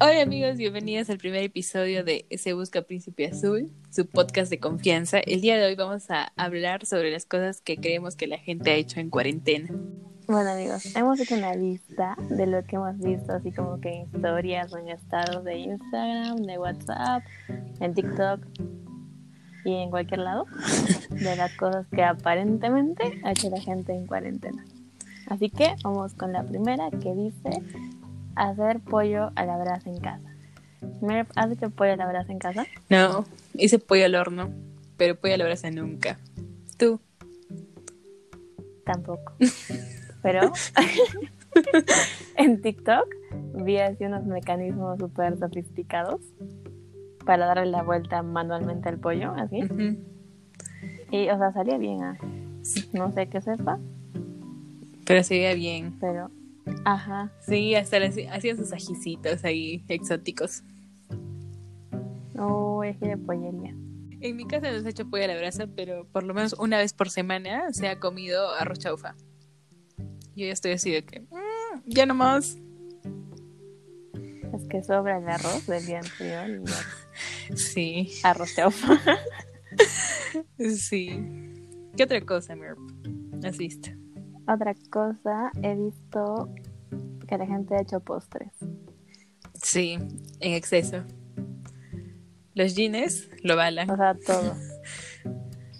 Hola amigos, bienvenidos al primer episodio de Se Busca Príncipe Azul, su podcast de confianza. El día de hoy vamos a hablar sobre las cosas que creemos que la gente ha hecho en cuarentena. Bueno amigos, hemos hecho una lista de lo que hemos visto, así como que en historias o en estados de Instagram, de WhatsApp, en TikTok y en cualquier lado, de las cosas que aparentemente ha hecho la gente en cuarentena. Así que vamos con la primera que dice hacer pollo a la brasa en casa. Merp, ¿Has hecho pollo a la brasa en casa? No, hice pollo al horno, pero pollo a la brasa nunca. ¿Tú? Tampoco. Pero en TikTok vi así unos mecanismos súper sofisticados para darle la vuelta manualmente al pollo, así. Y, o sea, salía bien. ah. No sé qué sepa, Pero se veía bien. pero... Ajá. Sí, hasta hacían sus ajicitos ahí exóticos. Oh, es que de pollería. En mi casa no se ha hecho pollo a la brasa, pero por lo menos una vez por semana se ha comido arroz chaufa. Yo ya estoy así de que, "Mm, ya no más. Es que sobra el arroz del día anterior y. Sí, arroz chaufa. sí. ¿Qué otra cosa, Merp? ¿Has visto? Otra cosa, he visto que la gente ha hecho postres. Sí, en exceso. Los jeans lo balan. O sea, todo.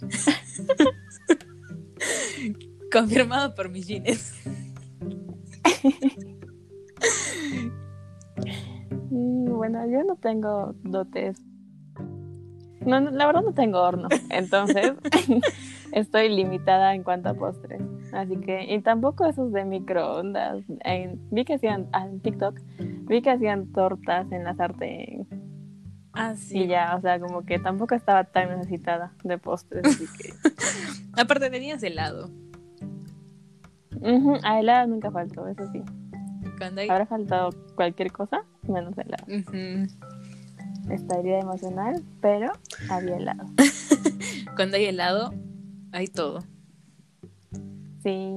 Confirmado por mis jeans. Mm, Bueno, yo no tengo dotes. No, no, la verdad no tengo horno. Entonces, estoy limitada en cuanto a postres. Así que, y tampoco esos de microondas. En- vi que hacían, ah, en TikTok, vi que hacían tortas en la sartén. Ah, Y ya, o sea, como que tampoco estaba tan necesitada de postres. Así que, Aparte tenías helado. A helado nunca faltó, eso sí. Hay... Habrá faltado cualquier cosa menos helado. Estaría emocional, pero había helado. Cuando hay helado, hay todo. Sí,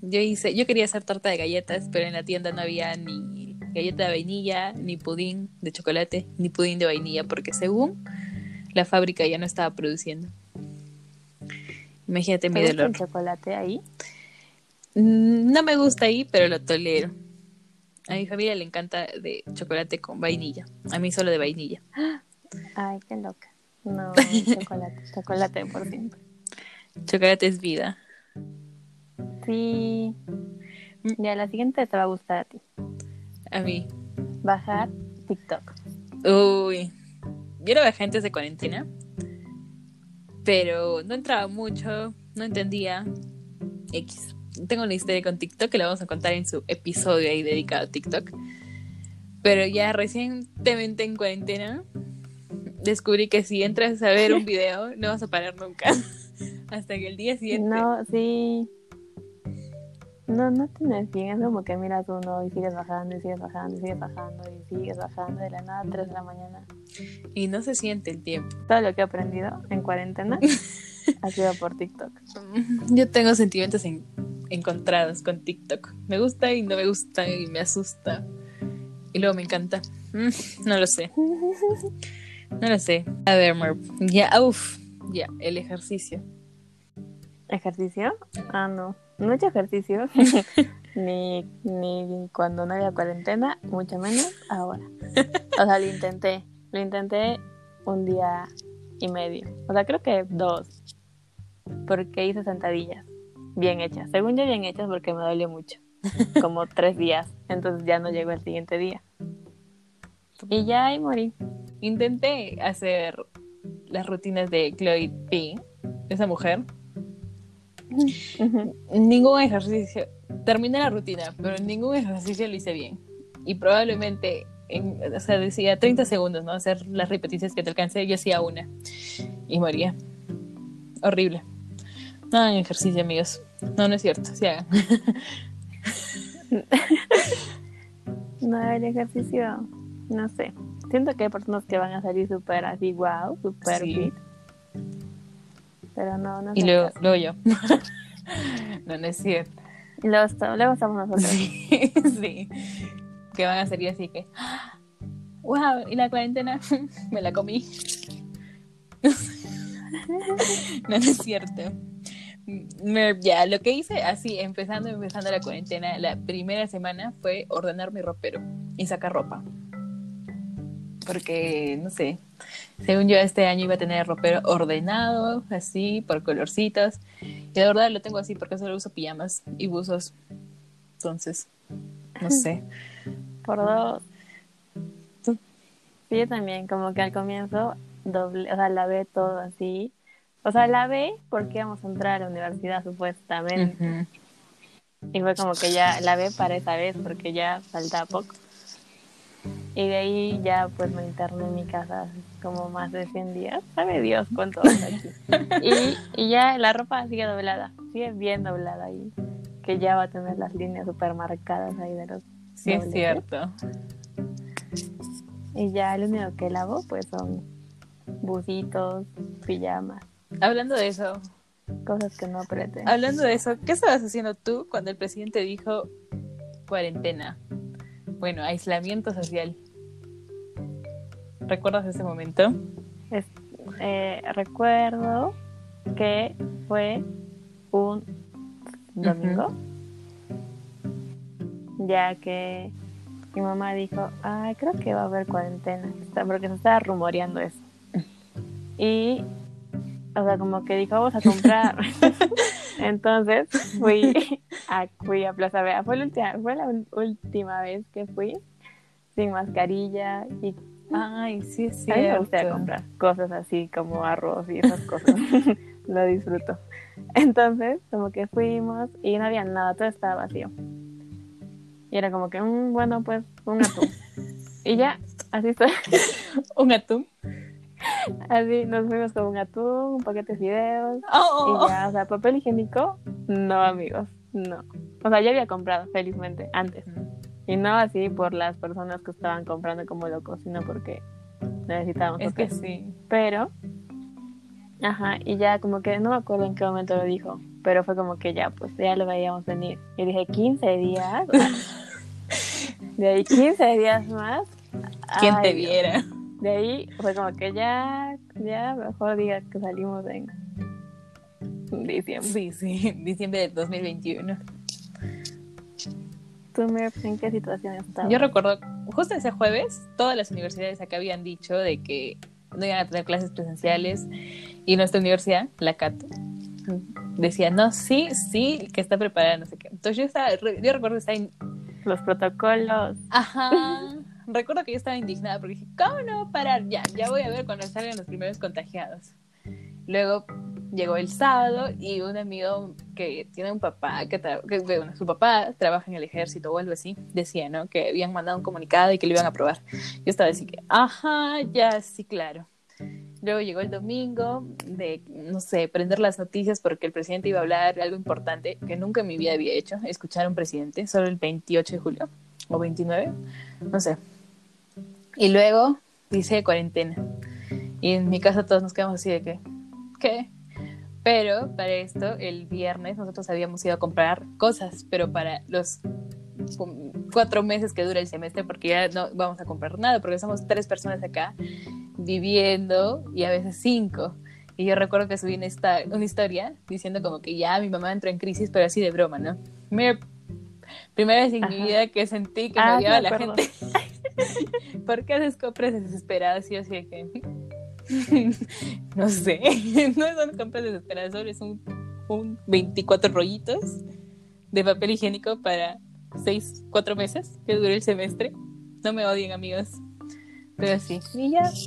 Yo hice, yo quería hacer torta de galletas, pero en la tienda no había ni galleta de vainilla, ni pudín de chocolate, ni pudín de vainilla, porque según la fábrica ya no estaba produciendo. Imagínate mi ¿te gusta dolor. el chocolate ahí? Mm, No me gusta ahí, pero lo tolero. A mi familia le encanta de chocolate con vainilla. A mí solo de vainilla. Ay, qué loca. No, chocolate, chocolate por siempre. Chocolate es vida. Sí. Ya, la siguiente te va a gustar a ti. A mí. Bajar TikTok. Uy. Yo lo bajé antes de cuarentena. Pero no entraba mucho. No entendía. X. Tengo una historia con TikTok que la vamos a contar en su episodio ahí dedicado a TikTok. Pero ya recientemente en cuarentena descubrí que si entras a ver un video no vas a parar nunca. Hasta que el día siguiente. No, sí. No, no tienes bien. Es como que miras uno y sigues bajando y sigues bajando y sigues bajando y sigues bajando de la nada a 3 de la mañana. Y no se siente el tiempo. Todo lo que he aprendido en cuarentena ha sido por TikTok. Yo tengo sentimientos en- encontrados con TikTok. Me gusta y no me gusta y me asusta. Y luego me encanta. Mm, no lo sé. No lo sé. A ver, Merp. Ya, uff. Ya, el ejercicio. ¿Ejercicio? Ah, no. Hecho ejercicio. ni, ni cuando no había cuarentena, mucho menos ahora. O sea, lo intenté. Lo intenté un día y medio. O sea, creo que dos. Porque hice sentadillas. Bien hechas. Según yo, bien hechas porque me dolió mucho. Como tres días. Entonces ya no llegó el siguiente día. Y ya ahí morí. Intenté hacer las rutinas de Chloe P. Esa mujer. Ningún ejercicio. Terminé la rutina, pero ningún ejercicio lo hice bien. Y probablemente, en, o sea, decía 30 segundos, ¿no? Hacer las repeticiones que te alcancé, yo hacía una. Y moría. Horrible. No hagan ejercicio, amigos. No, no es cierto. Sí hagan. No, el ejercicio, no sé. Siento que hay personas que van a salir súper así, wow, súper Sí. fit. Pero no, no Y luego, luego yo. no, no es cierto. Y luego, luego estamos nosotros. Sí, sí. que van a salir así que, wow, y la cuarentena me la comí. no, no es cierto. Me- ya, lo que hice así, empezando, empezando la cuarentena, la primera semana fue ordenar mi ropero y sacar ropa. Porque, no sé, según yo este año iba a tener ropero ordenado, así, por colorcitos. Y la verdad lo tengo así porque solo uso pijamas y buzos. Entonces, no sé. Por dos. Sí, yo también, como que al comienzo doble, o sea, lavé todo así. O sea, lavé porque íbamos a entrar a la universidad supuestamente. Y fue como que ya lavé para esa vez porque ya faltaba poco. Y de ahí ya pues me interné en mi casa como más de 100 días. Sabe Dios cuánto aquí. Y, y ya la ropa sigue doblada. Sigue bien doblada ahí. Que ya va a tener las líneas super marcadas ahí de los Sí, es dobleces. cierto. Y ya lo único que lavo pues son busitos, pijamas, Hablando de eso, cosas que no aprieten. hablando de eso, ¿qué estabas haciendo tú cuando el presidente dijo cuarentena? Bueno, aislamiento social. ¿Recuerdas ese momento? Es- eh, recuerdo que fue un domingo, ya que mi mamá dijo, ay, creo que va a haber cuarentena, porque se estaba rumoreando eso. Y, o sea, como que dijo, vamos a comprar. Entonces fui a, fui a Plaza Vea. Fue la, última, fue la un- última vez que fui sin mascarilla y Ay, sí, es a mí me gusta comprar cosas así como arroz y esas cosas. Lo disfruto. Entonces, como que fuimos y no había nada, todo estaba vacío. Y era como que, "Mm, bueno, pues un atún. y ya, así estoy. Un atún. Así nos fuimos con un atún, un paquete de fideos. Oh, Y ya, o sea, papel higiénico, no, amigos, no. O sea, ya había comprado, felizmente, antes. Y no así por las personas que estaban comprando como locos, sino porque necesitábamos Es que sí. Pero, ajá, y ya como que no me acuerdo en qué momento lo dijo, pero fue como que ya, pues ya lo veíamos venir. Y dije, 15 días. de ahí 15 días más. ¿Quién Ay, te viera? De ahí fue como que ya, ya mejor diga que salimos en diciembre. Sí, sí, diciembre del 2021. ¿Tú, en qué situación estabas? Yo recuerdo, justo ese jueves, todas las universidades acá habían dicho de que no iban a tener clases presenciales y nuestra universidad, la CAT, decía, no, sí, sí, que está preparada, no sé qué. Entonces yo estaba, yo recuerdo estar in- Los protocolos. Ajá. Recuerdo que yo estaba indignada porque dije, ¿cómo no va a parar? Ya, ya voy a ver cuando salgan los primeros contagiados. Luego llegó el sábado y un amigo que tiene un papá, que, su papá trabaja en el ejército o algo así, decía, ¿no? Que habían mandado un comunicado y que lo iban a aprobar. Yo estaba así que, ajá, ya, sí, claro. Luego llegó el domingo de, no sé, prender las noticias porque el presidente iba a hablar algo importante que nunca en mi vida había hecho, escuchar a un presidente, solo el 28 de julio o 29, no sé. Y luego dice cuarentena. Y en mi casa todos nos quedamos así de que, ¿qué? Pero para esto, el viernes nosotros habíamos ido a comprar cosas, pero para los um, cuatro meses que dura el semestre, porque ya no vamos a comprar nada, porque somos tres personas acá viviendo y a veces cinco. Y yo recuerdo que subí una, esta- una historia diciendo como que ya mi mamá entró en crisis, pero así de broma, ¿no? Mira, primera vez en mi Ajá. vida que sentí que Ah, me odiaba la acuerdo. gente. ¿Por qué haces compras desesperadas? Y así de que... no sé, no son compras desesperadas, solo es un, un 24 rollitos de papel higiénico para 6, 4 meses que dure el semestre. No me odien, amigos. Pero sí. Y ya.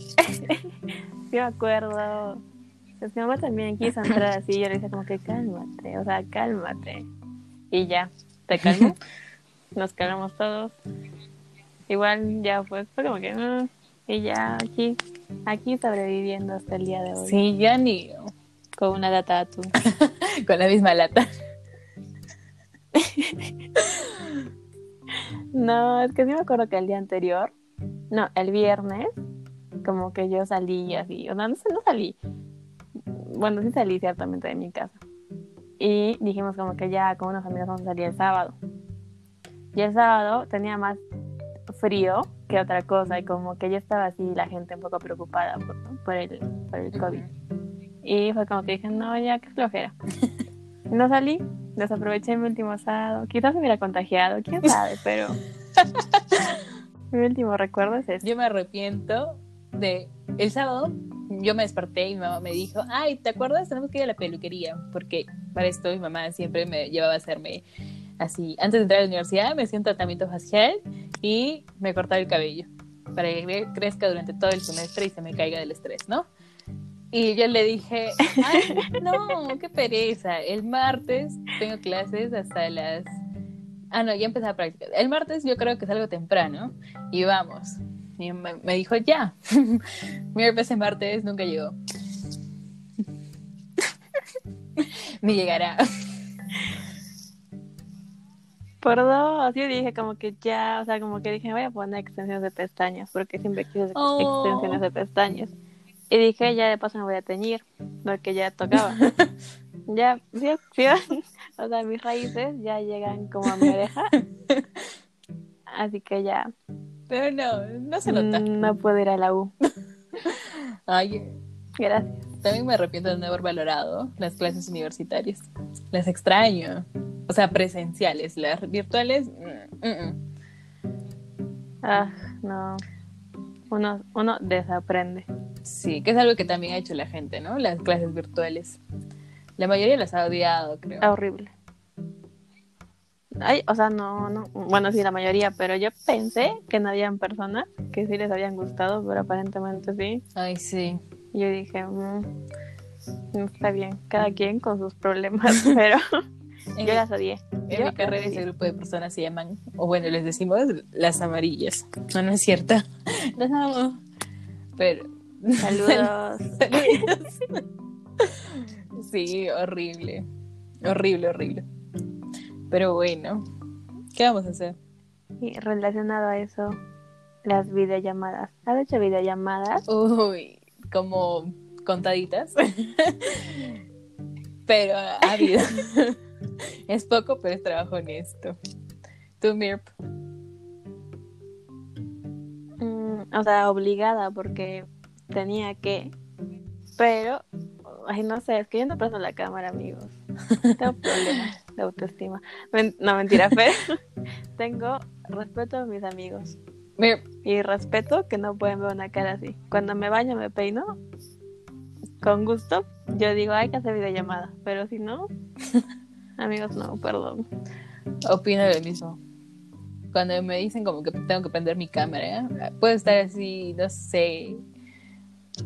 Sí me acuerdo. Pues mi mamá también quiso entrar así y yo le dije como que cálmate, o sea, cálmate. Y ya, te calmó. Nos calmamos todos. Igual ya pues, fue como que... mm, y ya aquí, aquí sobreviviendo hasta el día de hoy. Sí, ya ni Con una lata atún. con la misma lata. No, es que sí me acuerdo que el día anterior, no, el viernes, como que yo salí así, o no, no, sé, no salí. Bueno, sí salí ciertamente de mi casa. Y dijimos como que ya con unos amigos vamos a salir el sábado. Y el sábado tenía más frío que otra cosa y como que ya estaba así la gente un poco preocupada por, por el, por el COVID. Y fue como que dije, no, ya, qué flojera. No salí, desaproveché mi último sábado. Quizás me hubiera contagiado, quién sabe, pero mi último recuerdo es ese. Yo me arrepiento de el sábado. Yo me desperté y mi mamá me dijo, ay, ¿te acuerdas? Tenemos que ir a la peluquería. Porque para esto mi mamá siempre me llevaba a hacerme así. Antes de entrar a la universidad me hacía un tratamiento facial y me cortaba el cabello. Para que crezca durante todo el semestre y se me caiga del estrés, ¿no? Y yo le dije, ay, no, qué pereza. El martes tengo clases hasta las... Ah, no, ya empecé a practicar. El martes yo creo que salgo temprano y vamos. Y me, me dijo, ya. Mi ese martes nunca llegó. Ni llegará. Por dos, yo dije como que ya, o sea, como que dije, voy a poner extensiones de pestañas, porque siempre quise Oh. extensiones de pestañas. Y dije, ya de paso me voy a teñir, porque ya tocaba. ya, sí, sí, o sea, mis raíces ya llegan como a mi oreja. Así que ya, Pero no, no se nota. mm, no puedo ir a la U. Ay, Gracias. también me arrepiento de no haber valorado las clases universitarias. Las extraño. O sea, presenciales. Las virtuales, mm, mm, mm. Ah, no. Uno, uno desaprende. sí, que es algo que también ha hecho la gente, ¿no? Las clases virtuales. La mayoría las ha odiado, creo. Ah, horrible. Ay, o sea, no, no, bueno, sí, la mayoría, pero yo pensé que no habían personas que sí les habían gustado, pero aparentemente sí. Ay, sí. Y yo dije, mm, está bien, cada quien con sus problemas, pero En, yo las odié. en Yo mi carrera ese grupo de personas se llaman, o bueno, les decimos las amarillas. No, no es cierto. Las amo. Pero... Saludos. Sí, horrible. Horrible, horrible. Pero bueno, ¿qué vamos a hacer? Y relacionado a eso, las videollamadas. ¿Has hecho videollamadas? Uy, como contaditas. pero ha habido. es poco, pero es trabajo honesto. Tú, Mirp. Mm, o sea, obligada porque tenía que. Pero, ay, no sé, es que yo no presto la cámara, amigos. Tengo problemas de autoestima. No, mentira, pero tengo respeto a mis amigos. Mirp, Y respeto que no pueden ver una cara así. Cuando me baño, me peino. Con gusto, yo digo, hay que hacer videollamada. Pero si no, amigos, no, perdón. opino lo mismo. Cuando me dicen como que tengo que prender mi cámara, puedo estar así, no sé,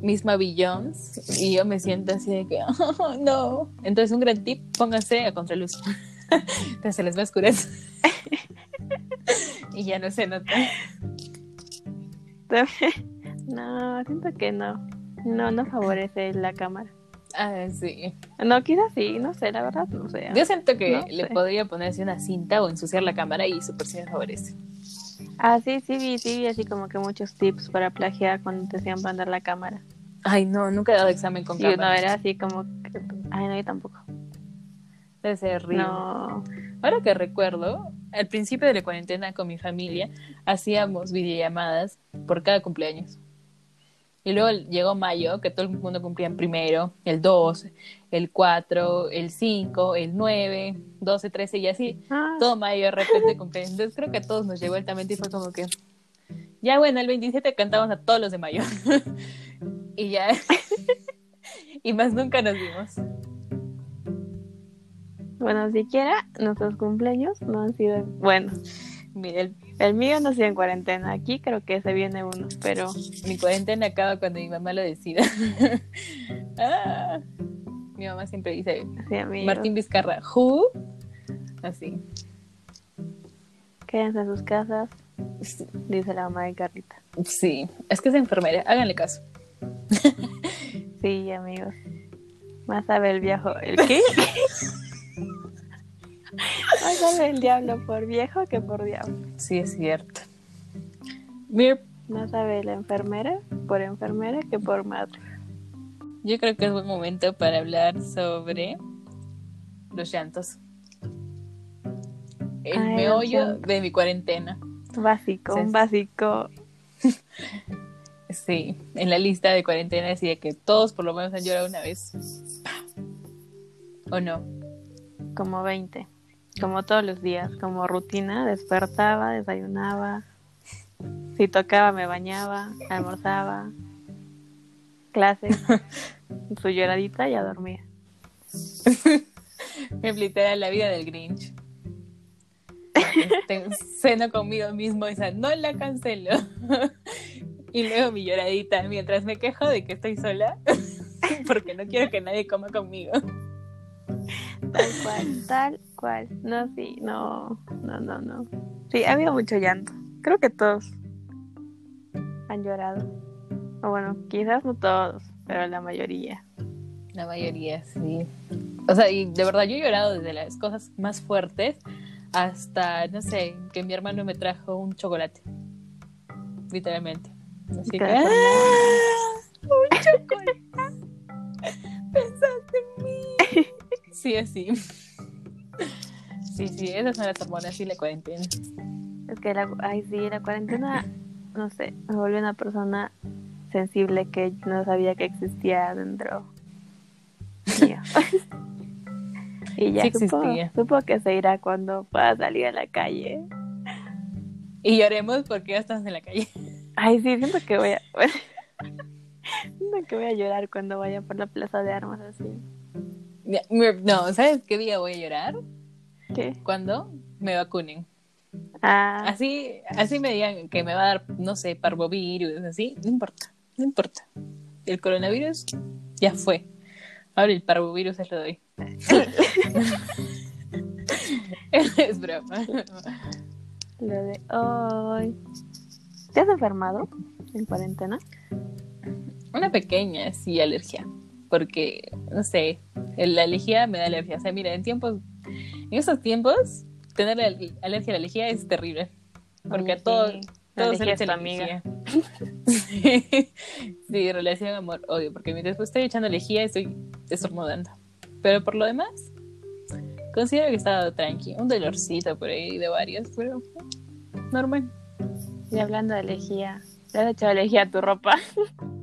misma Billions, y yo me siento así de que, oh, no. Entonces, un gran tip, pónganse a contraluz. Entonces se les va a oscurecer. y ya no se nota. No, siento que no. No, no favorece la cámara. Ah, sí. No, quizás sí, no sé, la verdad, no sé. Yo siento que No le sé. podría ponerse una cinta o ensuciar la cámara y súper sí me favorece. Ah, sí, sí vi, sí vi así como que muchos tips para plagiar cuando te hacían prender la cámara. Ay, no, nunca he dado examen con cámara. era así como que... Ay, no, yo tampoco. Debe ser horrible. No. Ahora que recuerdo, al principio de la cuarentena con mi familia hacíamos videollamadas por cada cumpleaños. Y luego llegó mayo, que todo el mundo cumplía en primero, el 2, el 4, el 5, el 9, 12, 13 y así. Ah, Todo mayo de repente cumpleaños. Entonces creo que a todos nos llegó altamente y fue como que... Ya bueno, el 27 cantamos a todos los de mayo. y ya... y más nunca nos vimos. Bueno, siquiera nuestros cumpleaños no han sido... Bueno, Mira, el- el mío no sido en cuarentena. Aquí creo que se viene uno, pero... Mi cuarentena acaba cuando mi mamá lo decida. Ah. Mi mamá siempre dice, Sí. Martín Vizcarra, ¿who? Así. Quédense en sus casas, dice la mamá de Carlita. Sí, es que es enfermera, háganle caso. Sí, amigos. Más sabe el viejo. ¿El qué? Más sabe el diablo por viejo que por diablo. Sí, es cierto. Mir, Más sabe la enfermera por enfermera que por madre. yo creo que es buen momento para hablar sobre los llantos. El Ay, meollo de mi cuarentena. Básico, un básico. Sí, en la lista de cuarentena decía que todos por lo menos han llorado una vez. ¿O no? como 20. Como todos los días, como rutina, despertaba, desayunaba. Si tocaba, me bañaba, almorzaba. Clases, su lloradita y a dormir. Me literal la vida del Grinch. Este, ceno conmigo mismo esa, no la cancelo. y luego mi lloradita mientras me quejo de que estoy sola porque no quiero que nadie coma conmigo. Tal cual, tal cual. No, sí, no, no, no, no. Sí, ha habido mucho llanto. Creo que todos han llorado. O bueno, quizás no todos, pero la mayoría. La mayoría, sí. O sea, y de verdad yo he llorado desde las cosas más fuertes hasta, no sé, que mi hermano me trajo un chocolate. Literalmente. Así que. ¡ah! ¡Un chocolate! Pensaste en mí. Sí, así. Sí, sí, esas son las hormonas y la cuarentena. Es que la, ay, sí, la cuarentena, no sé, me volvió una persona sensible que no sabía que existía dentro mío. y ya Sí supo, existía. supo que se irá cuando pueda salir a la calle. Y lloremos porque ya estamos en la calle. Ay, sí, siento que voy a... siento que voy a llorar cuando vaya por la plaza de armas así. No, ¿sabes qué día voy a llorar? ¿Qué? Cuando me vacunen. Ah, Así, así me digan que me va a dar, no sé, parvovirus, así, no importa, no importa. El coronavirus ya fue. Ahora el parvovirus se lo doy. es broma. lo de hoy. ¿Te has enfermado en cuarentena? Una pequeña, sí, alergia. Porque, no sé, la alergia me da alergia. O sea, mira, en tiempos, en esos tiempos, tener al- alergia a la alergia es terrible. Porque a todo, sí. La todo se le echa la amiga. lejía. sí, relación amor-odio. Porque mientras estoy echando lejía, estoy estornudando. Pero por lo demás, considero que he estado tranqui. Un dolorcito por ahí de varios, pero normal. Y hablando de lejía, ¿le has echado lejía a tu ropa?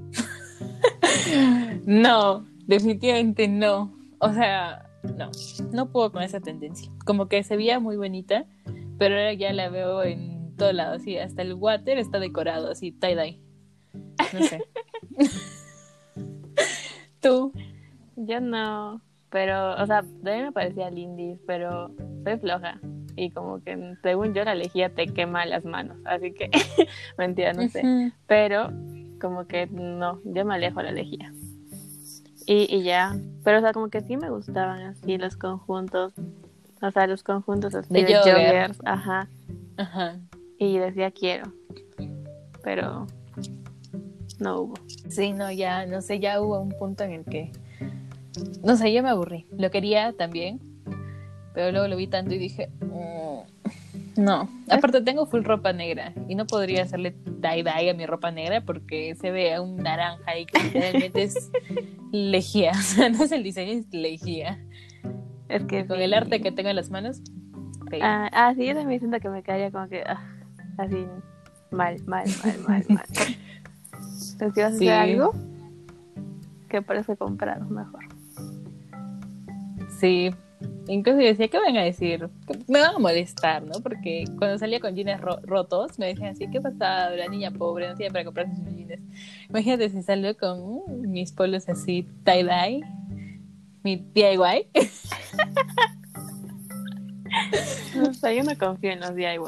No, definitivamente no. O sea, no, no puedo con esa tendencia. Como que se veía muy bonita, pero ahora ya la veo en todo lado, así, hasta el water está decorado, así, tie-dye. No sé. Tú. Yo no, pero, o sea, mí me parecía lindis, pero soy floja. Y como que, según yo, la lejía te quema las manos. Así que, mentira, no sé. Pero, como que no, yo me alejo de la lejía. Y, y ya, pero, o sea, como que sí me gustaban así los conjuntos. O sea, los conjuntos así De de, jogger. joggers, ajá. Ajá. Y decía quiero, pero no hubo. Sí, no, ya, no sé, ya hubo un punto en el que, no sé, yo me aburrí. Lo quería también, pero luego lo vi tanto y dije, "Mm, no. Aparte tengo full ropa negra y no podría hacerle tie-dye a mi ropa negra porque se ve un naranja y que literalmente es lejía. O sea, no es el diseño, es lejía. Es que Con sí. el arte que tengo en las manos. Ah, ah, sí, yo también siento que me caería como que ah, así mal, mal, mal, mal, mal. Entonces, si vas a Sí. hacer algo, que parece comprado mejor. Sí. Incluso yo decía, ¿qué van a decir? Me van a molestar, ¿no? Porque cuando salía con jeans ro- rotos, me decían así, ¿qué pasa? La niña pobre no tiene para comprarse sus jeans. Imagínate si salgo con uh, mis polos así, tie-dye, mi DIY. O sea, yo no confío en los DIY.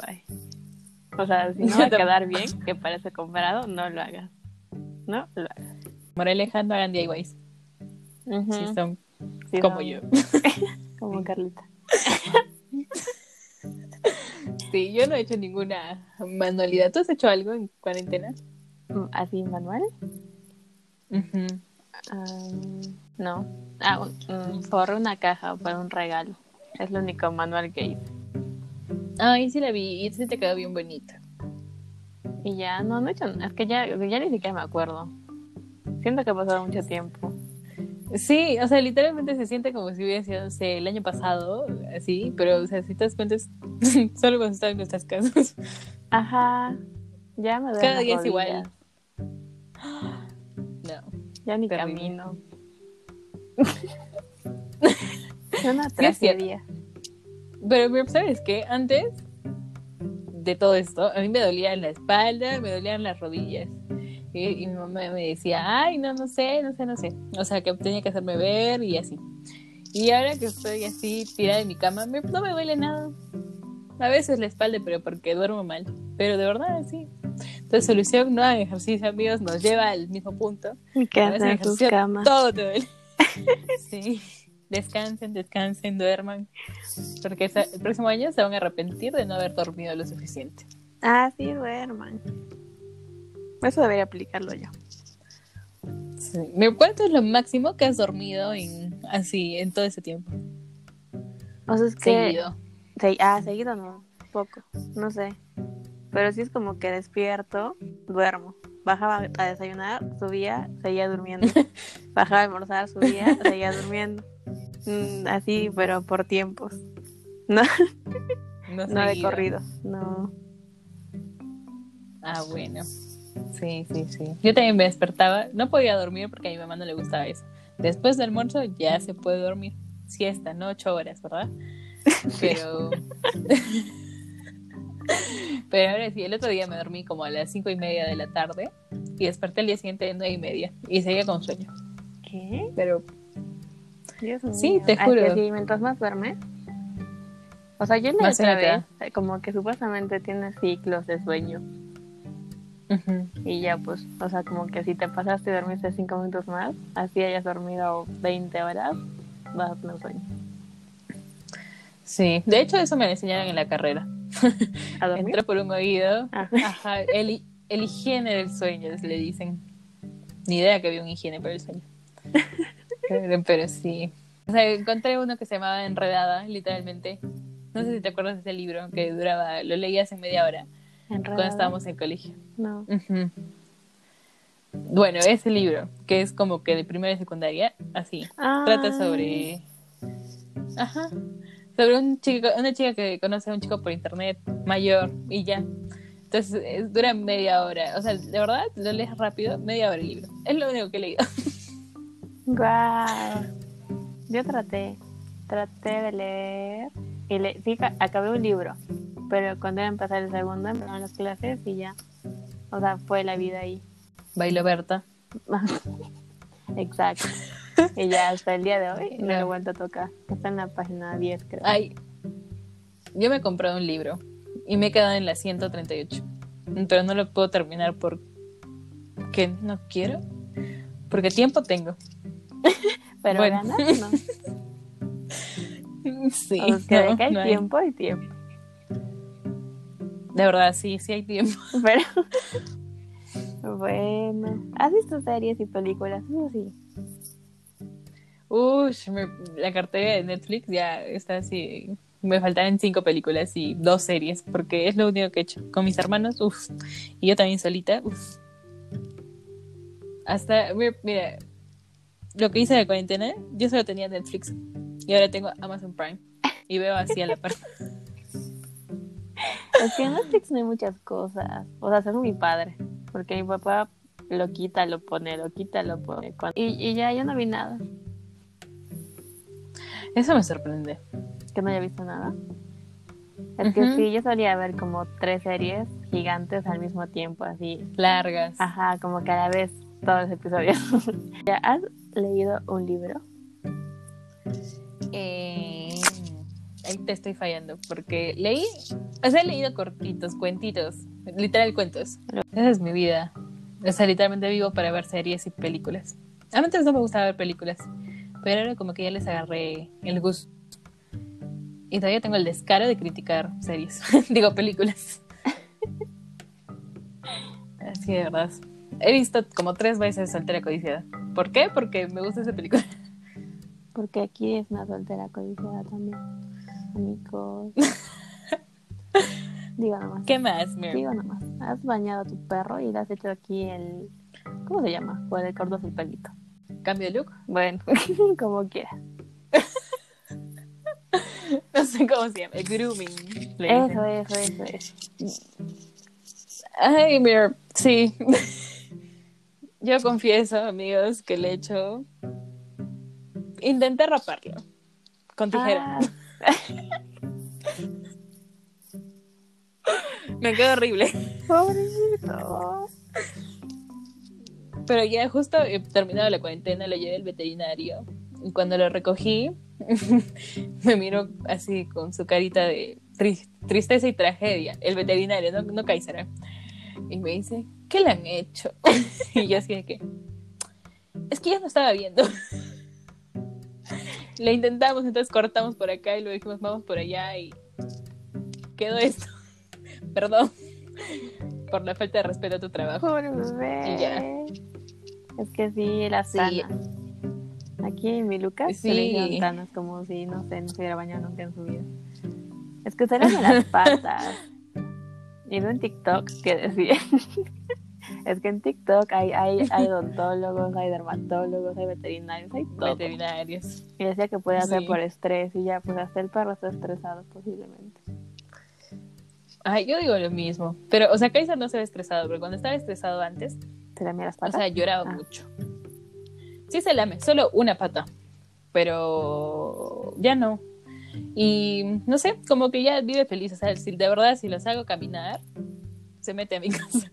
O sea, si no va a quedar bien, que parece comprado, no lo hagas. No lo hagas. Moraleja, no hagan DIYs. Si son Sí, como no, yo. Como Carlita. Sí, yo no he hecho ninguna manualidad. ¿Tú has hecho algo en cuarentena? Mm, ¿Así manual? No. Ah, un- mm, una caja para un regalo. Es lo único manual que hice. Ay, sí la vi y sí te quedó bien bonita. Y ya, no, no he hecho Es que ya, ya ni siquiera me acuerdo. Siento que ha pasado mucho tiempo. Sí, o sea, literalmente se siente como si hubiera sido, no sé, el año pasado, así, pero, o sea, si te das cuenta, es solo cuando estás en nuestras casas. Ajá. Ya me duele Cada día es igual. No. Ya ni Terrible. camino. Es una tragedia. Pero, pero, ¿sabes qué? Antes de todo esto, a mí me dolía la espalda, me dolían las rodillas. Y, mi mamá me decía, ay, no, no sé, no sé, no sé. O sea, que tenía que hacerme ver y así. Y ahora que estoy así tirada en mi cama, me- no me duele nada. A veces la espalda, pero porque duermo mal. Pero de verdad, sí. Entonces, solución, no hagan ejercicio, amigos, nos lleva al mismo punto. Y que hacen ejercicio camas. Todo te duele. sí. Descansen, descansen, duerman. Porque el próximo año se van a arrepentir de no haber dormido lo suficiente. Ah, sí, duerman. Eso debería aplicarlo yo. Sí. ¿Me- ¿Cuánto es lo máximo que has dormido en así en todo ese tiempo? O sea, es que... Seguido. Se- ah, seguido no, poco, no sé. Pero sí es como que despierto, duermo. Bajaba a desayunar, subía, seguía durmiendo. Bajaba a almorzar, subía, seguía durmiendo. Mm, así, pero por tiempos. No, No, no de corrido. No. Ah, bueno. Sí, sí, sí. Yo también me despertaba. No podía dormir porque a mi mamá no le gustaba eso. Después del almuerzo ya se puede dormir. Siesta, no ocho horas, ¿verdad? Pero. Pero ahora sí, el otro día me dormí como a las cinco y media de la tarde y desperté el día siguiente a nueve y media y seguía con sueño. ¿Qué? Pero Dios mío. Sí, te Ah, juro. que sí, mientras más duermes. O sea, yo Más otra te vez, como que supuestamente tienes ciclos de sueño. Y ya, pues, o sea, como que si te pasaste y dormiste cinco minutos más, así hayas dormido 20 horas, vas a tener sueño. sí, de hecho eso me lo enseñaron en la carrera. ¿A? Entró por un oído. Ah. Ajá, el, el higiene del sueño, le dicen. Ni idea que había un higiene para el sueño. Pero, pero sí. O sea, encontré uno que se llamaba Enredada, literalmente. No sé si te acuerdas de ese libro que duraba, lo leías en media hora Enredada. cuando estábamos en colegio. No. Ujú. Bueno, ese libro, que es como que de primera y secundaria, así. Ah. Trata sobre. Ajá. Sobre un chico, una chica que conoce a un chico por internet, mayor, y ya. Entonces eh, dura media hora. O sea, de verdad, lo lees rápido, media hora el libro. Es lo único que he leído. Guau. Yo traté, traté de leer y le, sí, ca- acabé un libro, pero cuando iba a empezar el segundo empezaron las clases y ya, o sea, fue la vida ahí. Bailo Berta. Exacto. Y ya hasta el día de hoy no lo he vuelto a tocar. Está en la página 10, creo. Ay, yo me he comprado un libro y me he quedado en la 138. Pero no lo puedo terminar porque no quiero. Porque tiempo tengo. pero bueno. ganas, no. Sí, O sea, que no, hay no hay. tiempo tiempo. De verdad, sí, sí hay tiempo. Pero bueno, ¿has visto series y películas? Eso sí. Uy, la cartera de Netflix ya está así. Me faltaban cinco películas y dos series, porque es lo único que he hecho. Con mis hermanos, uff. Y yo también solita, uff. Hasta, mira, lo que hice de cuarentena, yo solo tenía Netflix. Y ahora tengo Amazon Prime. Y veo así a la par. Es que en Netflix no hay muchas cosas. O sea, según mi padre. Porque mi papá lo quita, lo pone, lo quita, lo pone. Y, y ya yo no vi nada. Eso me sorprende. Que no haya visto nada. Es que sí, yo solía ver como tres series gigantes al mismo tiempo, así. Largas. Ajá, como que a la vez todos los episodios. ¿Ya has leído un libro? Eh, ahí te estoy fallando, porque leí, o sea, he leído cortitos, cuentitos, literal cuentos. Esa es mi vida. O sea, literalmente vivo para ver series y películas. Antes no me gustaba ver películas, pero ahora como que ya les agarré el gusto. Y todavía tengo el descaro de criticar series, digo películas. Así de verdad. He visto como tres veces Soltera Codiciada. ¿Por qué? Porque me gusta esa película. Porque aquí es una soltera codiciada también. Amigos. Digo nomás. ¿Qué más, Mir? Digo nomás. Has bañado a tu perro y le has hecho aquí el. ¿Cómo se llama? Pues le cortas el pelito. ¿Cambio de look? Bueno, como quieras. No sé cómo se llama. El grooming. Eso, eso, eso, eso. Ay, mira, sí. Yo confieso, amigos, que le he hecho. Intenté raparlo con tijera. Ah, Me quedó horrible. pobrecito. Pero ya justo he terminado la cuarentena, lo llevé al veterinario. Y cuando lo recogí, me miró así con su carita de tri- tristeza y tragedia. El veterinario, no, no Kaiser. ¿eh? Y me dice, ¿qué le han hecho? y yo así de que, es que ya no estaba viendo. Le intentamos, entonces cortamos por acá y luego dijimos, vamos por allá y quedó esto. Perdón por la falta de respeto a tu trabajo. Y ya. Es que sí, las Sí. tanas. Aquí en mi Lucas se le Sí. tanas como si, no sé, no se hubiera bañado nunca en su vida. Es que de las patas. Y en TikTok que decía. Es que en TikTok hay, hay, hay odontólogos, hay dermatólogos, hay veterinarios, hay todo. Veterinarios. Y decía que puede Sí. por estrés y ya, pues hasta el perro está estresado posiblemente. Ay, yo digo lo mismo. Pero, o sea, Kaiser no se ve estresado, pero cuando estaba estresado antes, ¿Se le mira las o patas? sea, lloraba Ah. mucho. Sí se lame, solo una pata. Pero ya no. Y no sé, como que ya vive feliz. O sea, si de verdad, si los hago caminar, se mete a mi casa.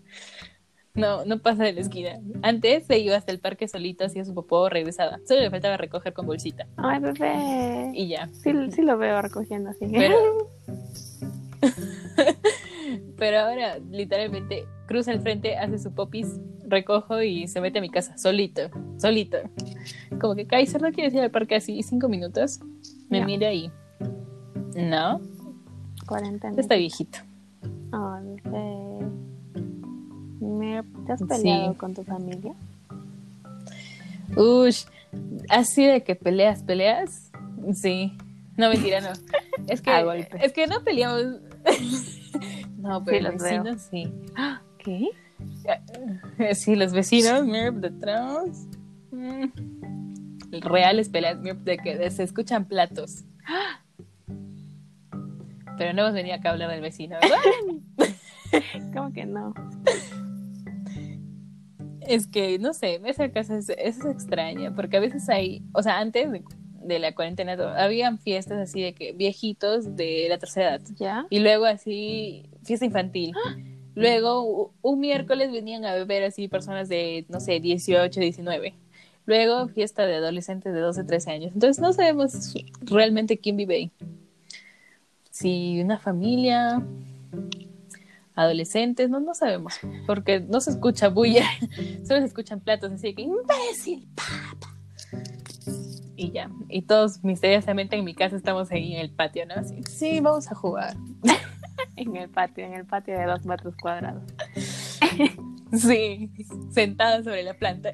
No, no pasa de la esquina. Antes se iba hasta el parque solito, hacía su popó, regresaba. Solo le faltaba recoger con bolsita. Ay, bebé. Y ya. Sí, sí lo veo recogiendo así. Pero, pero ahora, literalmente, cruza el frente, hace su popis, recojo y se mete a mi casa, solito, solito. Como que Kaiser no quiere ir al parque así cinco minutos. Me No. mira y. No, Cuarentena. ya está viejito. Mir, ¿Te has peleado Sí. con tu familia? Ush, así de que peleas, peleas. Sí. No, mentira, no. Es que, es que no peleamos. no, pero Sí, los veo. vecinos sí. ¿Qué? Eh, Sí, los vecinos, mira, detrás. Mm. Reales peleas, mira, de que se escuchan platos. Pero no hemos venido acá a hablar del vecino, ¿verdad? ¿Cómo que no? Es que, no sé, esa casa es, es extraña, porque a veces hay, o sea, antes de, de la cuarentena, habían fiestas así de que viejitos de la tercera edad. ¿Ya? Y luego así, fiesta infantil. Luego, u- un miércoles venían a beber así personas de, no sé, 18, 19. Luego, fiesta de adolescentes de 12, 13 años. Entonces, no sabemos realmente quién vive ahí. Si una familia, adolescentes, no, no sabemos. Porque no se escucha bulla, solo se escuchan platos así que, imbécil, papa. Y ya. Y todos misteriosamente en mi casa estamos ahí en el patio, ¿no? Así, sí, vamos a jugar. En el patio, en el patio de dos metros cuadrados. Sí, sentada sobre la planta.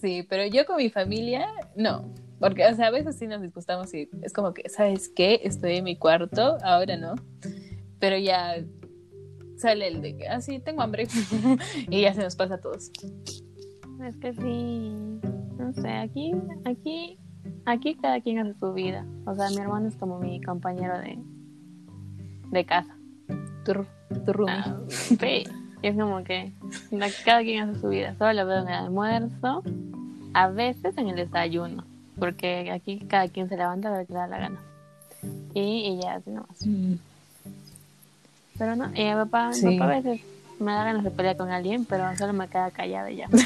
Sí, pero yo con mi familia, no. Porque, o sea, a veces sí nos disgustamos y es como que, ¿sabes qué? Estoy en mi cuarto, ahora no. Pero ya sale el de que, ah, sí, tengo hambre. y ya se nos pasa a todos. Es que sí. No sé, aquí, aquí, aquí cada quien hace su vida. O sea, mi hermano es como mi compañero de, de casa. Tu, tu roomie. Ah, sí. Y es como que cada quien hace su vida. Solo lo veo en el almuerzo, a veces en el desayuno, porque aquí cada quien se levanta a lo que le da la gana. Y, y ya así nomás. Mm. Pero no, y mi papá, mi Sí. papá a veces me da ganas de pelear con alguien, pero solo me queda callada y ya.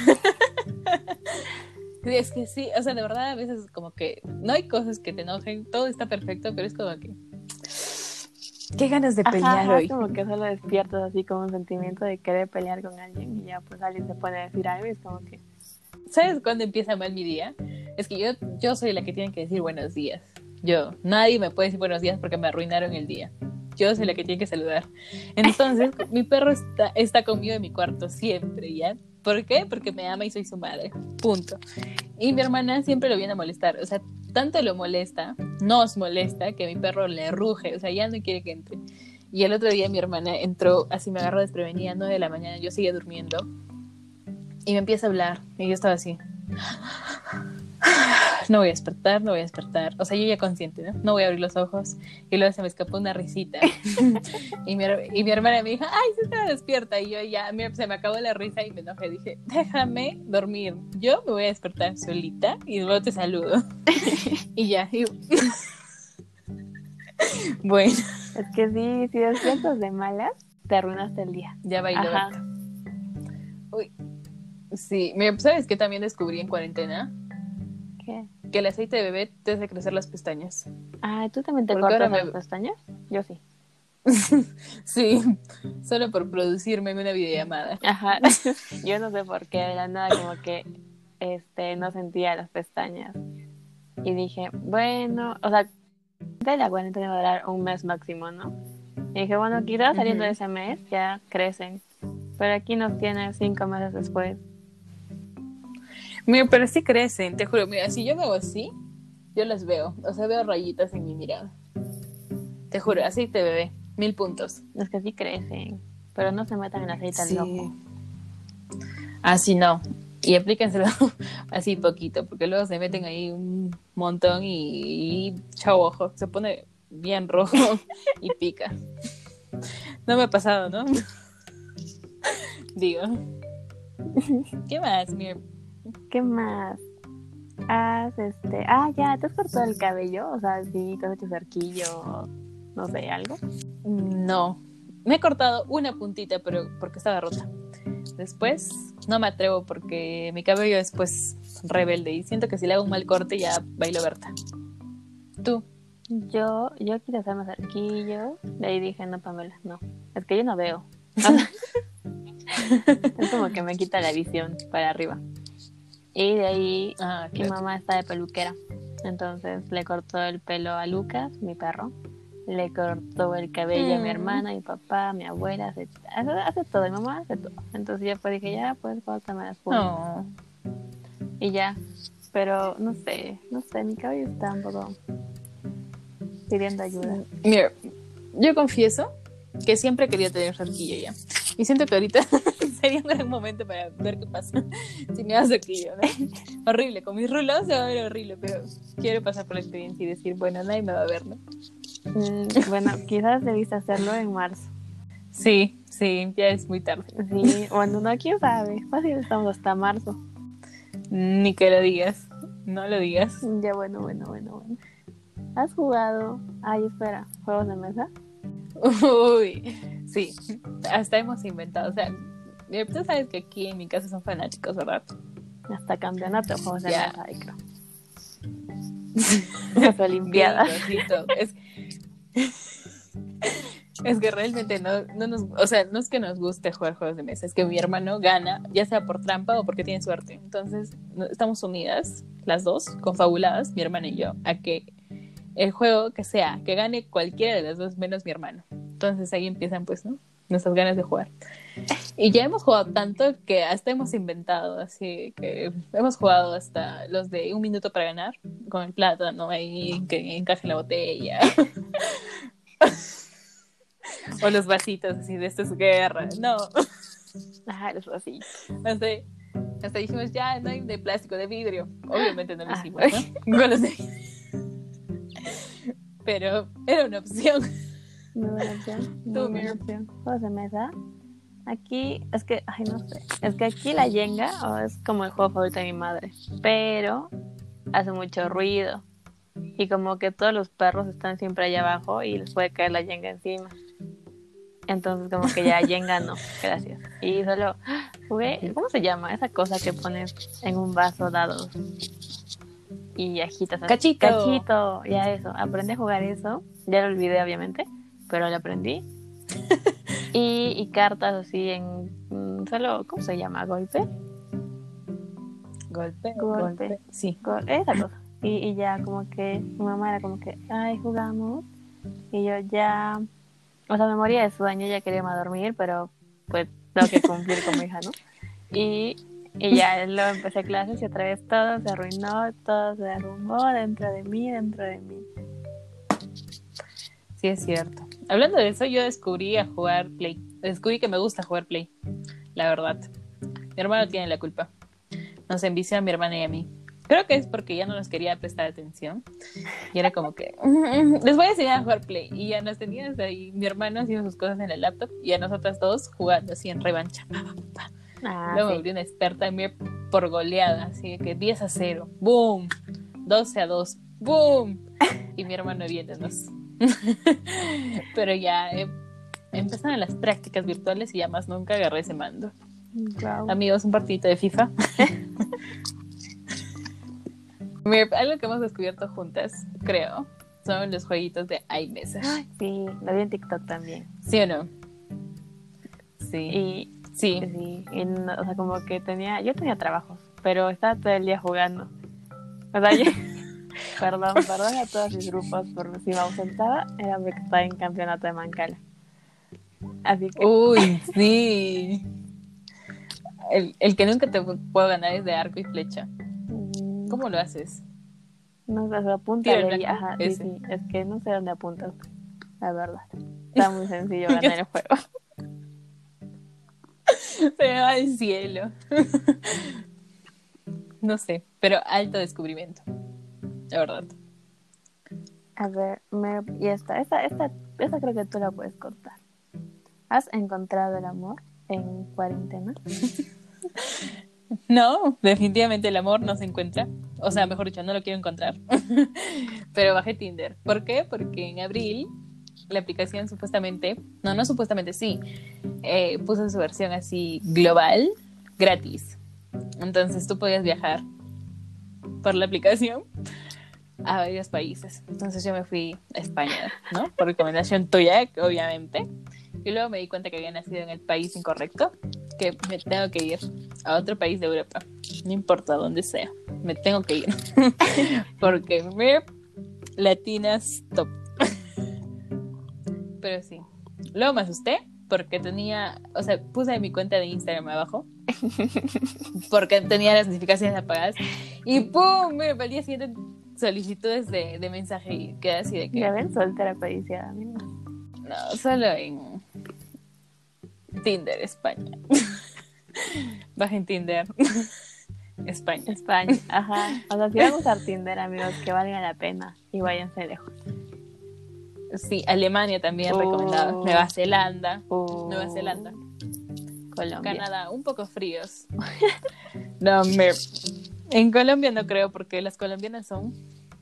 Sí, es que sí, o sea, de verdad a veces como que no hay cosas que te enojen, todo está perfecto, pero es como que... Qué ganas de pelear ajá, hoy. como que solo despiertas así como un sentimiento de querer pelear con alguien y ya pues alguien se pone a decir algo y es como que ¿Sabes cuándo empieza mal mi día? Es que yo, yo soy la que tiene que decir buenos días. Yo, nadie me puede decir buenos días porque me arruinaron el día. Yo soy la que tiene que saludar. Entonces, mi perro está, está conmigo en mi cuarto siempre, ¿ya? ¿Por qué? Porque me ama y soy su madre. Punto. Y mi hermana siempre lo viene a molestar. O sea, tanto lo molesta, nos molesta, que mi perro le ruge. O sea, ya no quiere que entre. Y el otro día mi hermana entró, así me agarró desprevenida, 9 de la mañana, yo seguía durmiendo. Y me empieza a hablar. Y yo estaba así. no voy a despertar, no voy a despertar. O sea, yo ya consciente, ¿no? No voy a abrir los ojos. Y luego se me escapó una risita. y, mi, y mi hermana me dijo, ay, se está despierta. Y yo ya, se me acabó la risa y me enojé. Dije, déjame dormir. Yo me voy a despertar solita y luego te saludo. y ya. bueno. Es que sí, si despiertas de malas, te arruinaste el día. Ya bailó. Uy. Sí, ¿sabes qué también descubrí en cuarentena? ¿Qué? Que el aceite de bebé te hace crecer las pestañas. Ah, ¿tú también te cortas las pestañas? Yo sí. sí, solo por producirme una videollamada. Ajá. Yo no sé por qué, de la nada como que este no sentía las pestañas. Y dije, bueno, o sea, de la cuarentena va a durar un mes máximo, ¿no? Y dije, bueno, quizás saliendo de ese mes ya crecen. Pero aquí nos tiene cinco meses después. Mira, pero sí crecen, te juro. Mira, si yo me hago así, yo las veo. O sea, veo rayitas en mi mirada. Te juro, así te bebé. Mil puntos. Es que sí crecen, pero no se metan en aceite al loco. Así no. Y aplíquenselo así poquito, porque luego se meten ahí un montón y, y chao ojo, se pone bien rojo y pica. No me ha pasado, ¿no? Digo. ¿Qué más, Mir? ¿Qué más? Has, este... Ah, ya, ¿te has cortado el cabello? O sea, sí, te has hecho cerquillo, no sé, algo. No. Me he cortado una puntita, pero porque estaba rota. Después no me atrevo porque mi cabello es pues rebelde y siento que si le hago un mal corte ya bailo Berta. ¿Tú? Yo, yo quise hacerme cerquillo, de ahí dije, no, Pamela, no, es que yo no veo. es como que me quita la visión para arriba. Y de ahí ah, mi mamá está de peluquera. Entonces le cortó el pelo a Lucas, mi perro. Le cortó el cabello a mi mm. hermana, a mi papá, a mi abuela. Hace, hace, todo, mi mamá hace todo. Entonces ya pues dije, ya, pues córtame las puntas. Y ya. Pero no sé, no sé, mi cabello está un poco pidiendo ayuda. Mira, yo confieso que siempre quería tener cerquillo ya. Y siento que ahorita sería un gran momento para ver qué pasa si me hago cerquillo, ¿no? horrible, con mis rulos se va a ver horrible, pero quiero pasar por la experiencia y decir, bueno, nadie me va a ver, ¿no? Mm, bueno, quizás debiste hacerlo en marzo. Sí, sí, ya es muy tarde. Sí, bueno, no, quién sabe. Fácil estamos hasta marzo. Ni que lo digas, no lo digas. Ya, bueno, bueno, bueno, bueno. ¿Has jugado? Ay, espera, ¿juegos de mesa? Uy, sí, hasta hemos inventado. O sea, tú sabes que aquí en mi casa son fanáticos, ¿verdad? Hasta campeonato juegos de mesa, creo. Las Olimpiadas. es, es que realmente no, no nos, o sea, no es que nos guste jugar juegos de mesa, es que mi hermano gana, ya sea por trampa o porque tiene suerte. Entonces, estamos unidas, las dos, confabuladas, mi hermana y yo, a que el juego que sea, que gane cualquiera de las dos menos mi hermano. Entonces ahí empiezan pues, ¿no? Nuestras ganas de jugar. Y ya hemos jugado tanto que hasta hemos inventado, así que hemos jugado hasta los de un minuto para ganar, con el plátano ahí que encaje la botella. o los vasitos así de estas guerras. No. Ajá, los vasitos. Hasta, hasta dijimos, ya no hay de plástico, de vidrio. Obviamente no lo ah, hicimos, ¿no? Con los de pero era una opción. No era opción. No era opción. Juegos de mesa. Aquí, es que, ay, no sé. Es que aquí la yenga oh, es como el juego favorito de mi madre. Pero hace mucho ruido. Y como que todos los perros están siempre allá abajo y les puede caer la yenga encima. Entonces, como que ya yenga no. Gracias. Y solo jugué, ¿cómo se llama? Esa cosa que pones en un vaso dados y agitas. Cachito. Cachito, ya eso. Aprendí a jugar eso. Ya lo olvidé, obviamente, pero lo aprendí. y, cartas así en. Mm, solo, ¿cómo se llama? ¿Golpe? Golpe. Golpe. Sí. esa cosa. Y, y ya, como que mi mamá era como que, ay, jugamos. Y yo ya. O sea, me moría de sueño, ya quería más dormir, pero pues tengo que cumplir con mi hija, ¿no? Y y ya luego empecé clases y otra vez todo se arruinó, todo se derrumbó dentro de mí, dentro de mí. Sí, es cierto. Hablando de eso, yo descubrí a jugar Play. Descubrí que me gusta jugar Play, la verdad. Mi hermano tiene la culpa. Nos envicia a mi hermana y a mí. Creo que es porque ya no nos quería prestar atención. Y era como que, les voy a enseñar a jugar Play. Y ya nos teníamos ahí, mi hermano haciendo sus cosas en el laptop y a nosotras dos jugando así en revancha. Ah, Luego me sí. volví una experta en mí por goleada, así que 10 a 0, boom, 12 a 2, boom, y mi hermano viéndonos. Pero ya eh, empezaron las prácticas virtuales y ya más nunca agarré ese mando. Guau. Amigos, un partidito de FIFA. Algo que hemos descubierto juntas, creo, son los jueguitos de iMessage. Ay, sí, lo vi en TikTok también. ¿Sí o no? Sí. Y Sí. sí, y no- o sea, como que tenía, yo tenía trabajos, pero estaba todo el día jugando. O sea, yo, perdón, perdón a todos mis grupos por si me ausentaba, era porque estaba en campeonato de Mancala. Así que, Uy, sí. El, el que nunca te puedo ganar es de arco y flecha. mm, ¿Cómo lo haces? no sé, apunta blanco, ajá, sí, sí, es que no sé dónde apuntas, la verdad. Está muy sencillo ganar el juego. Se me va al cielo. No sé, pero alto descubrimiento. La verdad. A ver, me, y esta, esta, esta, esta creo que tú la puedes contar. ¿Has encontrado el amor en cuarentena? No, definitivamente el amor no se encuentra. O sea, mejor dicho, no lo quiero encontrar. Pero bajé Tinder. ¿Por qué? Porque en abril la aplicación supuestamente, no, no supuestamente, sí, eh, puso su versión así global, gratis. Entonces tú podías viajar por la aplicación a varios países. Entonces yo me fui a España, ¿no? Por recomendación tuya, obviamente. Y luego me di cuenta que había nacido en el país incorrecto, que me tengo que ir a otro país de Europa. No importa dónde sea, me tengo que ir. Porque me latinas top. Pero sí. Luego me asusté porque tenía, o sea, puse mi cuenta de Instagram abajo. Porque tenía las notificaciones apagadas. Y ¡pum! Mira, para el día siguiente solicitudes de, de mensaje y quedé así de que... Ya ven, soltera codiciada, amigo. No, solo en Tinder, España. Bajen Tinder, España. España, ajá. O sea, si van a usar Tinder, amigos, que valga la pena y váyanse lejos. Sí, Alemania también Oh. recomendado. Nueva Zelanda, Uh, Nueva Zelanda, Colombia. Canadá, un poco fríos. No, me... en Colombia no creo porque las colombianas son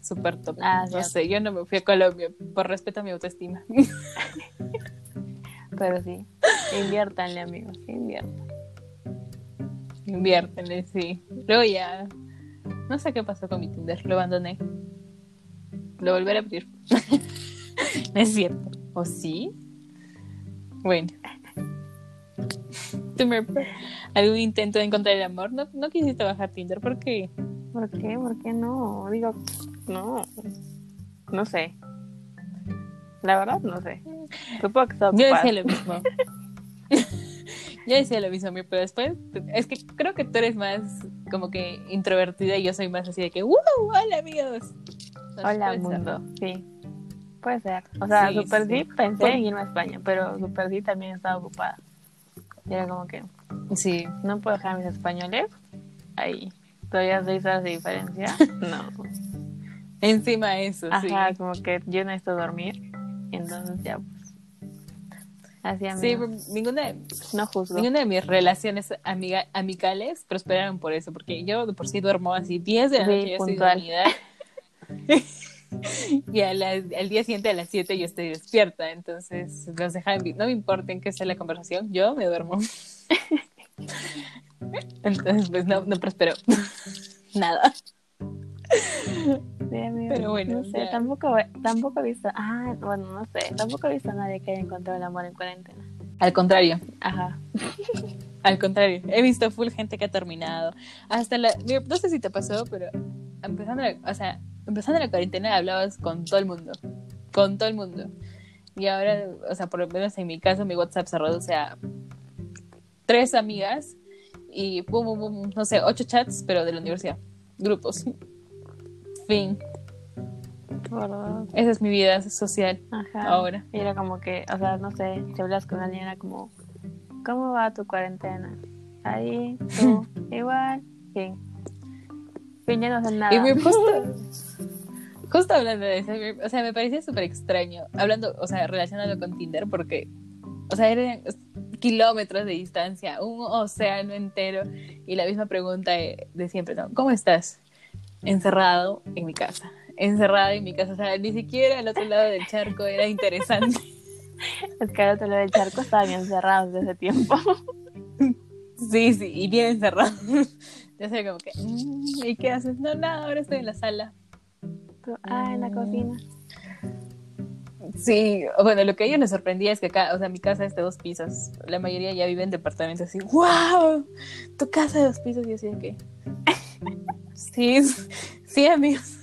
súper top. Ah, no sé, yo no me fui a Colombia por respeto a mi autoestima. Pero sí, inviértanle, amigos, inviertan. Inviértenle, sí. Luego ya, no sé qué pasó con mi Tinder, lo abandoné. Lo volveré a abrir. no es cierto. ¿O sí? Bueno. ¿Tú, Mer, ¿Algún intento de encontrar el amor? ¿No, no quisiste bajar Tinder? ¿Por qué? ¿Por qué? ¿Por qué no? Digo, no. No sé. La verdad, no sé. Supongo que Yo decía lo mismo. Yo decía lo mismo, pero después es que creo que tú eres más como que introvertida y yo soy más así de que ¡Woo! ¡Hola amigos! Hola, ser. mundo. Sí. Puede ser. O sea, Sí, Super sí. Pensé Por- en irme a España, pero Super D también estaba ocupada. Y era como que Sí. no puedo dejar a mis españoles ahí. Todavía seis horas de diferencia. No. Encima eso, sí. Ajá, como que yo necesito dormir. Entonces ya pues. Así Sí, amigos. ninguna, no juzgo. ninguna de mis relaciones amiga, amicales prosperaron por eso, porque yo de por sí duermo así 10 de la Sí, noche, yo estoy puntual. y a la- al día siguiente a las 7 yo estoy despierta, entonces los dejan, no me importa en qué sea la conversación, yo me duermo. entonces pues no, no prosperó nada. Sí, amigo. Pero bueno, no sé, ya. tampoco, tampoco he visto, ah, bueno, no sé, tampoco he visto a nadie que haya encontrado el amor en cuarentena. Al contrario, Ajá. Al contrario, he visto full gente que ha terminado. Hasta la. No sé si te pasó, pero empezando la, o sea, empezando la cuarentena hablabas con todo el mundo. Con todo el mundo. Y ahora, o sea, por lo menos en mi caso, mi WhatsApp se reduce a tres amigas y pum, pum, pum, no sé, ocho chats, pero de la universidad. Grupos. Fin. Esa es mi vida social Ajá. ahora. Y era como que, o sea, no sé, si hablas con alguien era como, ¿cómo va tu cuarentena? Ahí, tú, igual, fin. Fin ya no hacen nada. Y me justo, justo hablando de eso, o sea, me parecía súper extraño. Hablando, o sea, relacionado con Tinder, porque, o sea, eran kilómetros de distancia, un océano entero, y la misma pregunta de, de siempre, ¿no? ¿Cómo estás? Encerrado en mi casa. Encerrado en mi casa. O sea, ni siquiera al otro lado del charco era interesante. Es que al otro lado del charco estaban encerrados desde ese tiempo. Sí, sí, y bien encerrado. Ya sé, como que, "Mm, ¿y qué haces? No, nada, ahora estoy en la sala. Ah, en la cocina. Sí, bueno, lo que a ellos les sorprendía es que acá, o sea, mi casa es de dos pisos. La mayoría ya vive en departamentos así. ¡Wow! Tu casa de dos pisos. Y yo así de que. Sí, es- sí, amigos.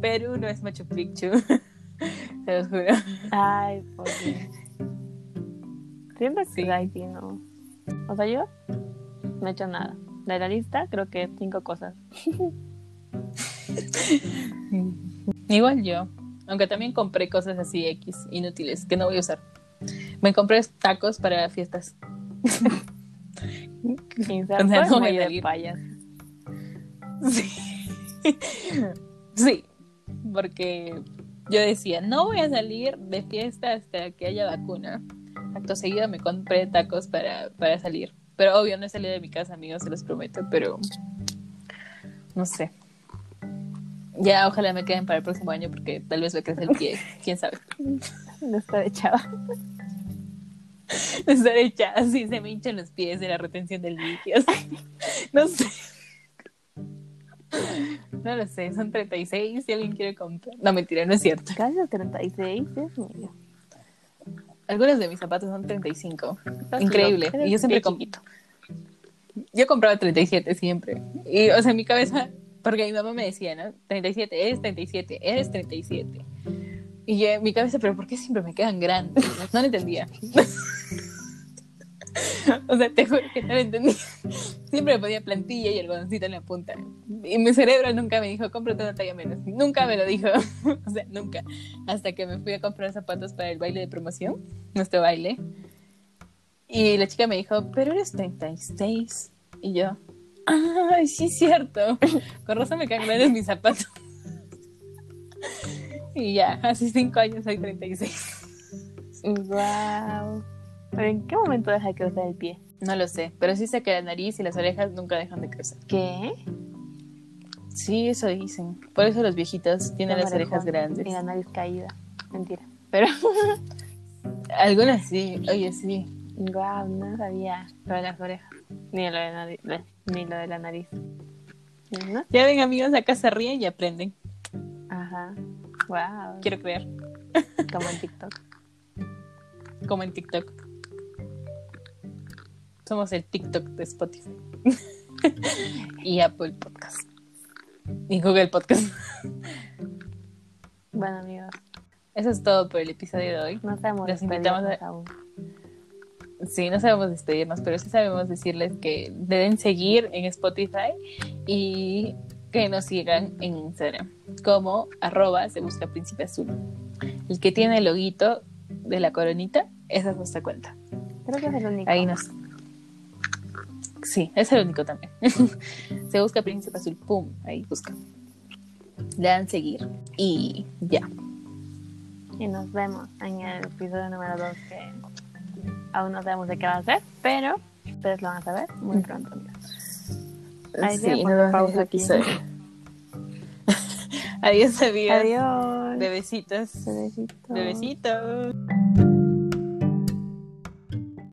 Perú no es Machu Picchu. Se los juro. Ay, por Dios. Siempre Sí. sí, no. O sea, yo no he hecho nada. De la lista, creo que cinco cosas. Igual yo. Aunque también compré cosas así X, inútiles, que no voy a usar. Me compré tacos para fiestas. Sin O sea, no voy a de payas. Sí. sí, porque yo decía, no voy a salir de fiesta hasta que haya vacuna. Acto seguido me compré tacos para, para salir. Pero obvio, no he salido de mi casa, amigos, se los prometo, pero no sé. Ya, ojalá me queden para el próximo año porque tal vez me crece el pie, quién sabe. No está echado. Estar hecha así, se me hinchan los pies de la retención del líquido. No sé. No lo sé, son 36 si alguien quiere comprar. No, mentira, no es cierto. Casi 36, Dios mío. Algunos de mis zapatos son 35. Estás Increíble. Y yo siempre bien com- chiquito. Yo compraba 37 siempre. Y, o sea, en mi cabeza, porque mi mamá me decía, ¿no? 37, eres 37, eres 37. Y yo en mi cabeza, pero ¿por qué siempre me quedan grandes? No lo entendía. o sea, te juro que no lo entendía. Siempre me ponía plantilla y algodoncito en la punta. Y mi cerebro nunca me dijo, cómprate una talla menos. Nunca me lo dijo. o sea, nunca. Hasta que me fui a comprar zapatos para el baile de promoción, nuestro baile. Y la chica me dijo, pero eres 36. Y yo, ay, sí es cierto. Con razón me quedan grandes mis zapatos. y ya, hace cinco años soy 36. Wow. ¿Pero en qué momento deja de crecer el pie? No lo sé, pero sí sé que la nariz y las orejas nunca dejan de crecer. ¿Qué? Sí, eso dicen. Por eso los viejitos tienen las orejas grandes. Y la nariz caída. Mentira. Pero, Algunas sí, oye, sí. Wow, no sabía lo de las orejas. Ni lo de, nariz, ni lo de la nariz. ¿No? Ya ven, amigos, acá se ríen y aprenden. Ajá. Wow. Quiero creer, Como en TikTok. como en TikTok. Somos el TikTok de Spotify. y Apple Podcast. Y Google Podcast. Bueno, amigos, Eso es todo por el episodio de hoy. no sabemos Los invitamos a- aún. Sí, no sabemos despedirnos, pero sí sabemos decirles que deben seguir en Spotify y que nos sigan en Instagram como arroba se busca príncipe azul. El que tiene el loguito de la coronita, esa es nuestra cuenta. Creo que es el único. Ahí nos... Sí, es el único también. se busca príncipe azul, pum, ahí busca. Le dan seguir y ya. Y nos vemos en el episodio número 2 que aún no sabemos de qué va a ser, pero ustedes lo van a saber muy pronto. Ahí Sí, pausa aquí. Adiós, amigos. Adiós. Bebecitos. Bebecitos. Bebecitos.